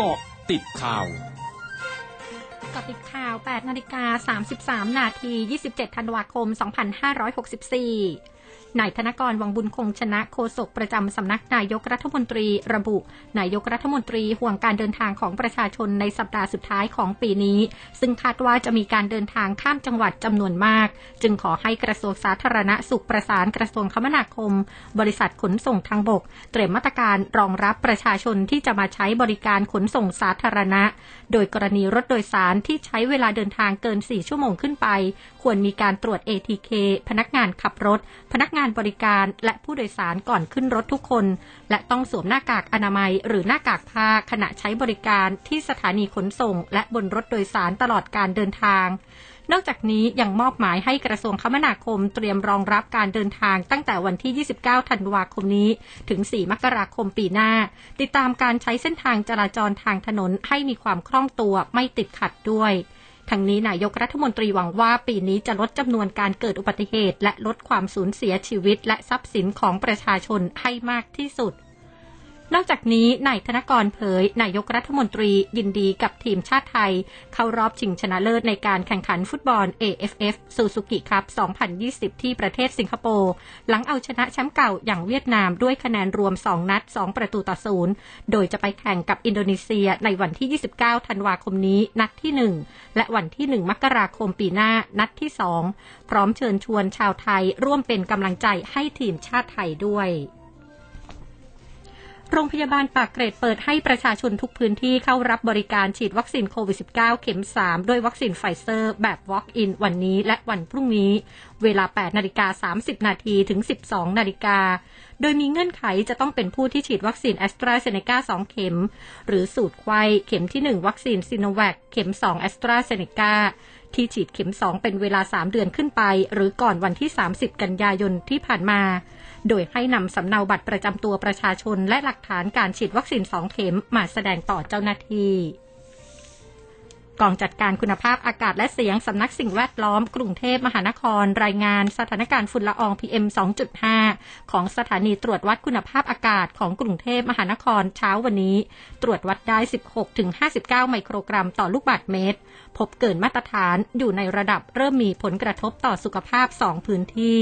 กาะติดข่าวกาะติดข่าว 8 นาฬิกา 33 นาที 27 ธันวาคม 2564 นายธนกรวังบุญคงชนะโฆษกประจำสำนักนายกรัฐมนตรีระบุ นายกรัฐมนตรีห่วงการเดินทางของประชาชนในสัปดาห์สุดท้ายของปีนี้ ซึ่งคาดว่าจะมีการเดินทางข้ามจังหวัดจำนวนมาก จึงขอให้กระทรวงสาธารณสุขประสานกระทรวงคมนาคม บริษัทขนส่งทางบก เตรียมมาตรการรองรับประชาชนที่จะมาใช้บริการขนส่งสาธารณะ โดยกรณีรถโดยสารที่ใช้เวลาเดินทางเกิน 4 ชั่วโมงขึ้นไป ควรมีการตรวจ ATK พนักงานขับรถพนักงานบริการและผู้โดยสารก่อนขึ้นรถทุกคน และต้องสวมหน้ากากอนามัย หรือหน้ากากผ้าขณะใช้บริการที่สถานีขนส่ง และบนรถโดยสารตลอดการเดินทาง นอกจากนี้ยังมอบหมายให้กระทรวงคมนาคมเตรียมรองรับการเดินทางตั้งแต่วันที่ 29 ธันวาคมนี้ ถึง 4 มกราคมปีหน้า ติดตามการใช้เส้นทางจราจรทางถนนให้มีความคล่องตัวไม่ติดขัดด้วย ทั้งนี้นายกรัฐมนตรีหวังว่าปีนี้จะลดจำนวนการเกิดอุบัติเหตุ และลดความสูญเสียชีวิตและทรัพย์สินของประชาชนให้มากที่สุด นอกจากนี้นายธนกรเผย นายกรัฐมนตรียินดีกับทีมชาติไทย เข้ารอบชิงชนะเลิศในการแข่งขันฟุตบอล AFF ซูซูกิคัพ2020 ที่ประเทศสิงคโปร์หลังเอาชนะแชมป์เก่าอย่างเวียดนามด้วยคะแนนรวม 2 นัด 2 ประตูต่อศูนย์โดยจะไปแข่งกับอินโดนีเซียในวันที่ 29 ธันวาคมนี้นัดที่ 1 และวันที่ 1 มกราคมปีหน้านัดที่ 2 พร้อมเชิญชวนชาวไทยร่วมเป็นกำลังใจให้ทีมชาติไทยด้วย โรงพยาบาลปากเกร็ดเปิดให้ประชาชนทุกพื้นที่เข้ารับบริการฉีดวัคซีนโควิด -19 เข็ม 3 ด้วยวัคซีนไฟเซอร์แบบ Walk-in วันนี้และวันพรุ่งนี้ เวลา 8 นาฬิกา 30 นาทีถึง 12 นาฬิกา โดยมีเงื่อนไขจะต้องเป็นผู้ที่ฉีดวัคซีนแอสตราเซเนกา2 เข็ม หรือสูตรไขว้เข็มที่ 1 วัคซีนซิโนแวคเข็ม 2 แอสตราเซเนกา ที่ฉีดเข็ม 2 เป็นเวลา 3 เดือนขึ้นไป หรือก่อนวันที่ 30 กันยายนที่ผ่านมา โดยให้นำสำเนาบัตรประจำตัวประชาชนและหลักฐานการฉีดวัคซีนสองเข็มมาแสดงต่อเจ้าหน้าที่ กองจัดการคุณภาพอากาศและเสียงสำนักสิ่งแวดล้อมกรุงเทพมหานคร รายงานสถานการณ์ฝุ่นละออง PM 2.5 ของสถานีตรวจวัดคุณภาพอากาศของกรุงเทพมหานครเช้าวันนี้ ตรวจวัดได้ 16-59 ไมโครกรัมต่อลูกบาศก์เมตร พบเกินมาตรฐานอยู่ในระดับเริ่มมีผลกระทบต่อสุขภาพ 2 พื้นที่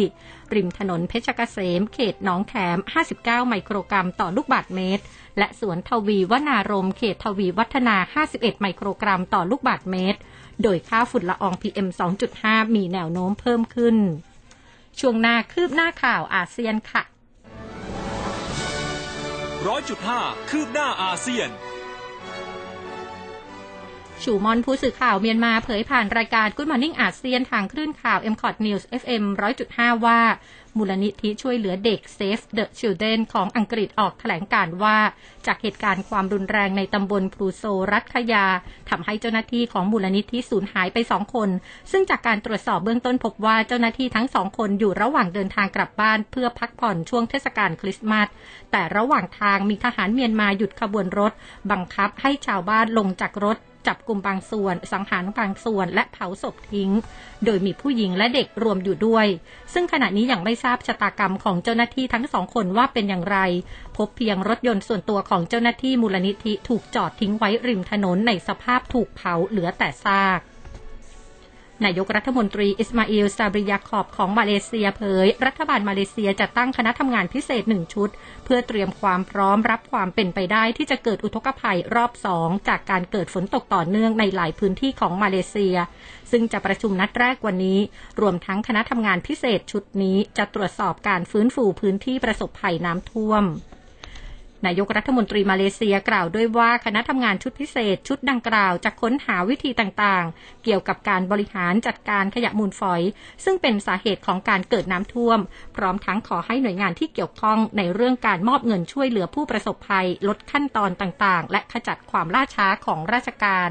ริมถนนเพชรเกษม เขตหนองแขม 59 ไมโครกรัมต่อลูกบาศก์เมตร และสวนทวีวนารมเขตทวีวัฒนา 51 ไมโครกรัมต่อลูกบาศก์เมตร โดยค่าฝุ่นละออง PM 2.5 มีแนวโน้มเพิ่มขึ้น ช่วงหน้าคืบหน้าข่าวอาเซียนค่ะ ร้อยจุดห้าคืบหน้าอาเซียน ชูมอนผู้สื่อข่าวเมียนมาเผยผ่านรายการ Good Morning อาเซียนทางคลื่นข่าว m c o t News FM 100.5 ว่า มูลนิธิช่วยเหลือเด็ก Save the Children ของอังกฤษออกแถลงการว่า จากเหตุการณ์ความรุนแรงในตำบลพลูโซรัฐขยาทำให้เจ้าหน้าที่ของมูลนิธิสูญหายไปสองคน ซึ่งจากการตรวจสอบเบื้องต้นพบว่าเจ้าหน้าที่ทั้งสองคนอยู่ระหว่างเดินทางกลับบ้านเพื่อพักผ่อนช่วงเทศกาลคริสต์มาสแต่ระหว่างทางมีทหารเมียนมาหยุดขบวนรถ บังคับให้ชาวบ้านลงจากรถ จับกลุ่มบางส่วน สังหารบางส่วน และเผาศพทิ้ง โดยมีผู้หญิงและเด็กรวมอยู่ด้วย ซึ่งขณะนี้ยังไม่ทราบชะตากรรมของเจ้าหน้าที่ทั้งสองคนว่าเป็นอย่างไร พบเพียงรถยนต์ส่วนตัวของเจ้าหน้าที่มูลนิธิถูกจอดทิ้งไว้ริมถนนในสภาพถูกเผาเหลือแต่ซาก นายกรัฐมนตรีอิสมาอิลซาบริยาขอบของมาเลเซียเผย รัฐบาลมาเลเซียจะตั้งคณะทำงานพิเศษหนึ่งชุด เพื่อเตรียมความพร้อมรับความเป็นไปได้ที่จะเกิดอุทกภัยรอบสองจากการเกิดฝนตกต่อเนื่องในหลายพื้นที่ของมาเลเซีย ซึ่งจะประชุมนัดแรกวันนี้ รวมทั้งคณะทำงานพิเศษชุดนี้จะตรวจสอบการฟื้นฟูพื้นที่ประสบภัยน้ำท่วม นายกรัฐมนตรีมาเลเซียกล่าวด้วยว่าคณะทำงานชุดพิเศษชุดดังกล่าวจะค้นหาวิธีต่างๆ เกี่ยวกับการบริหารจัดการขยะมูลฝอย ซึ่งเป็นสาเหตุของการเกิดน้ำท่วม พร้อมทั้งขอให้หน่วยงานที่เกี่ยวข้องในเรื่องการมอบเงินช่วยเหลือผู้ประสบภัย ลดขั้นตอนต่างๆ และขจัดความล่าช้าของราชการ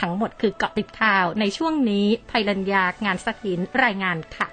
ทั้งหมดคือเกาะติดข่าวในช่วงนี้ภัยรัญญางานสถินรายงานค่ะ